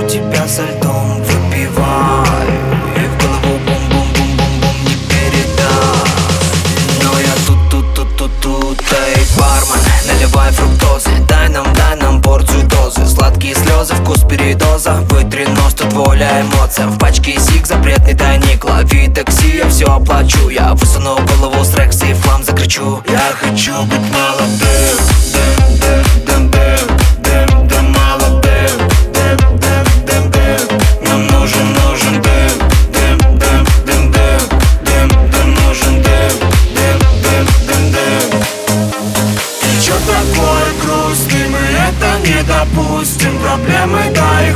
Остужу тебя со льдом Выпивай И в голову бум-бум-бум-бум-бум Не передай Но я тут-тут-тут-тут-тут Эй, бармен, наливай фруктозы Дай нам, дай нам порцию дозы. Сладкие слезы, вкус передоза. Вытри нос, тут воля эмоция В пачке сик запретный тайник. Лови такси, я все оплачу. Я высуну голову с рекса и флам закричу. Я хочу быть молодым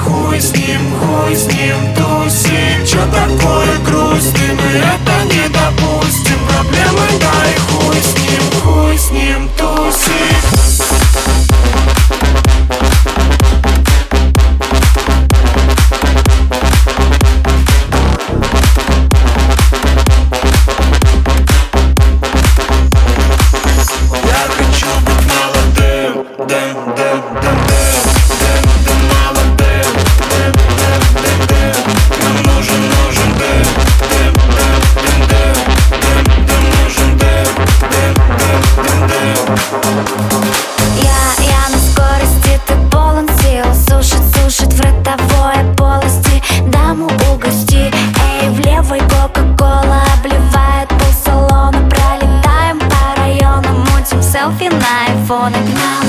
хуй с ним, хуй с ним тусим Чё такое грустный, мы это feel life for the now.